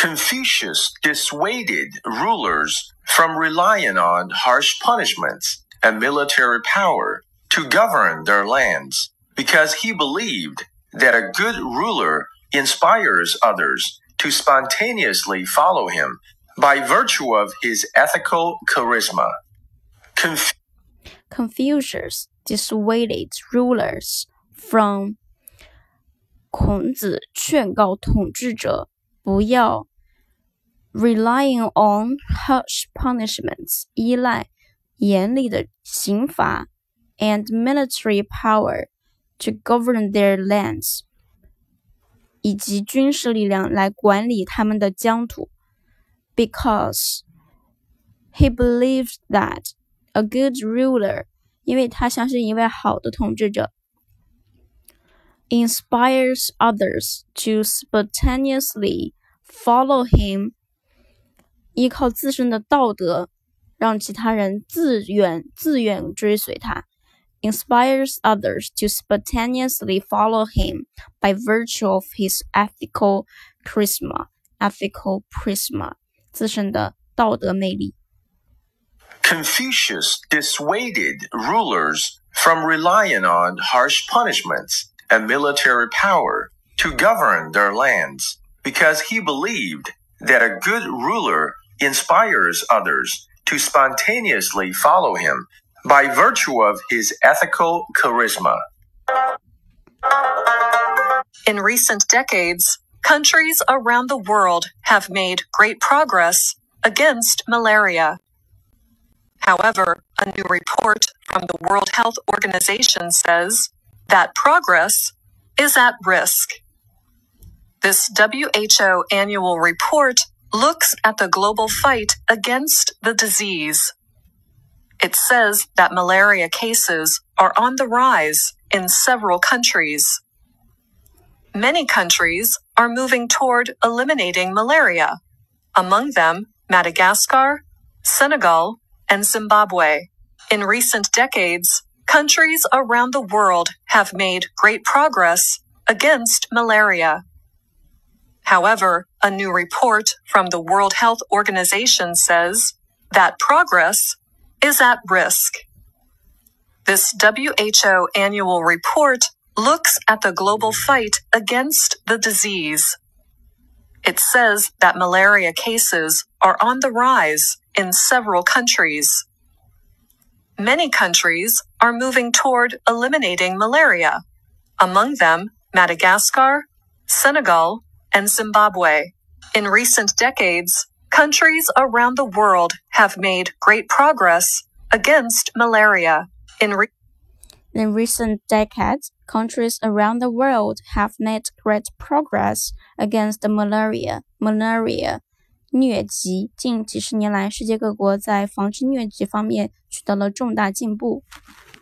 Confucius dissuaded rulers from relying on harsh punishments and military power to govern their lands because he believed that a good ruler inspires others to spontaneously follow him by virtue of his ethical charisma. Conf- Confucius dissuaded rulers from 孔子劝告统治者不要 relying on harsh punishments 依赖严厉的刑罚 and military power to govern their lands 以及军事力量来管理他们的疆土，because he believed that a good ruler，因为他相信一位好的统治者 inspires others to spontaneously follow him， 依靠自身的道德让其他人自愿自愿追随他。inspires others to spontaneously follow him by virtue of his ethical charisma, ethical charisma 自身的道德魅力。 Confucius dissuaded rulers from relying on harsh punishments and military power to govern their lands because he believed that a good ruler inspires others to spontaneously follow him by virtue of his ethical charisma. In recent decades, countries around the world have made great progress against malaria. However, a new report from the World Health Organization says that progress is at risk. This WHO annual report looks at the global fight against the disease. It says that malaria cases are on the rise in several countries. Many countries are moving toward eliminating malaria, among them Madagascar, Senegal, and Zimbabwe. In recent decades, countries around the world have made great progress against malaria. However, a new report from the World Health Organization says that progress is at risk. This WHO annual report looks at the global fight against the disease. It says that malaria cases are on the rise in several countries. Many countries are moving toward eliminating malaria, among them Madagascar, Senegal, and Zimbabwe. In recent decades, countries around the world have made great progress against malaria. In re- In recent decades, countries around the world have made great progress against malaria. Malaria 疟疾，近几十年来，世界各国在防治疟疾方面取得了重大进步。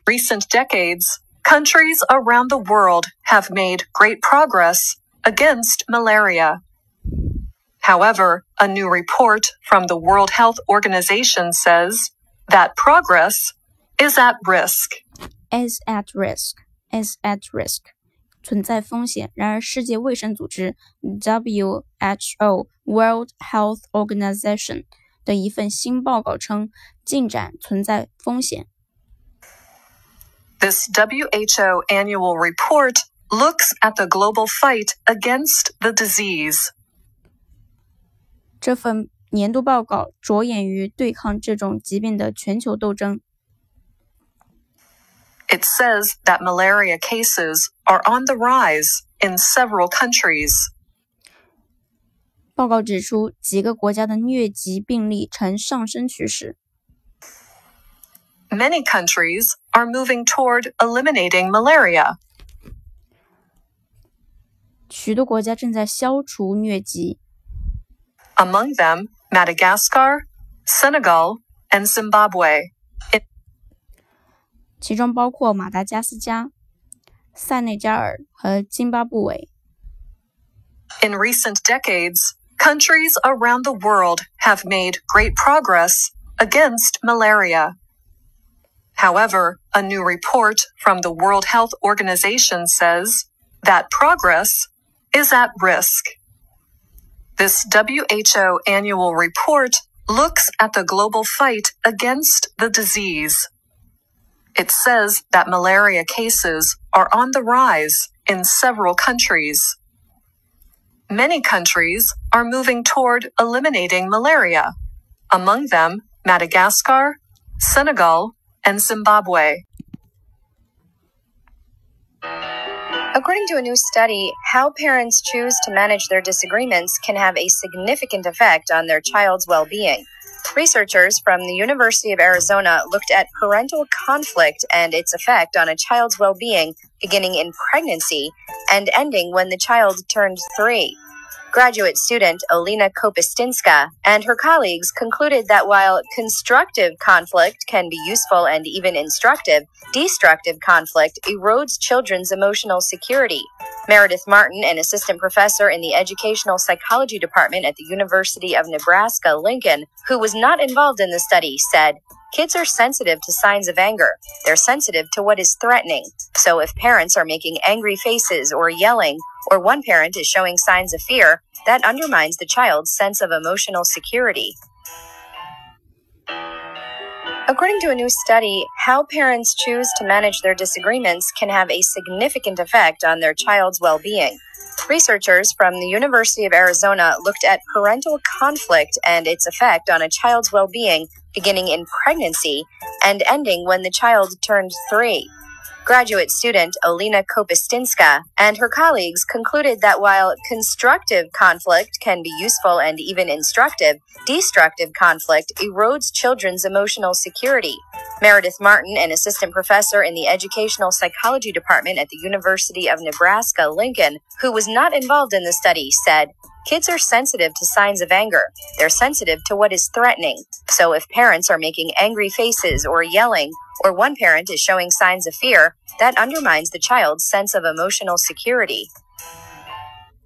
recent decades, countries around the world have made great progress against malaria. However, a new report from the World Health Organization says that progress is at risk. is at risk, is at risk，存在风险。然而，世界卫生组织 WHO World Health Organization 的一份新报告称，进展存在风险。 This WHO annual report looks at the global fight against the disease. 这份年度报告着眼于对抗这种疾病的全球斗争。 It says that malaria cases are on the rise in several countries. 报告指出，几个国家的疟疾病例呈上升趋势。 Many countries are moving toward eliminating malaria. 许多国家正在消除疟疾， among them Madagascar, Senegal, and Zimbabwe. 其中包括马达加斯加、塞内加尔和津巴布韦。 In recent decades, countries around the world have made great progress against malaria. However, a new report from the World Health Organization says that progress is at risk. This WHO annual report looks at the global fight against the disease. It says that malaria cases are on the rise in several countries. Many countries are moving toward eliminating malaria, among them Madagascar, Senegal, and Zimbabwe. According to a new study, how parents choose to manage their disagreements can have a significant effect on their child's well being. Researchers from the University of Arizona looked at parental conflict and its effect on a child's well being beginning in pregnancy and ending when the child turned three. Graduate student Olena Kopystynska and her colleagues concluded that while constructive conflict can be useful and even instructive, destructive conflict erodes children's emotional security. Meredith Martin, an assistant professor in the educational psychology department at the University of Nebraska Lincoln, who was not involved in the study, said, Kids are sensitive to signs of anger. They're sensitive to what is threatening. So if parents are making angry faces or yelling, or one parent is showing signs of fear, that undermines the child's sense of emotional security. According to a new study, how parents choose to manage their disagreements can have a significant effect on their child's well being. Researchers from the University of Arizona looked at parental conflict and its effect on a child's well being beginning in pregnancy and ending when the child turned three. Graduate student Olena Kopystynska and her colleagues concluded that while constructive conflict can be useful and even instructive, destructive conflict erodes children's emotional security. Meredith Martin, an assistant professor in the educational psychology department at the University of Nebraska Lincoln, who was not involved in the study, said, Kids are sensitive to signs of anger. They're sensitive to what is threatening. So if parents are making angry faces or yelling, or one parent is showing signs of fear, that undermines the child's sense of emotional security.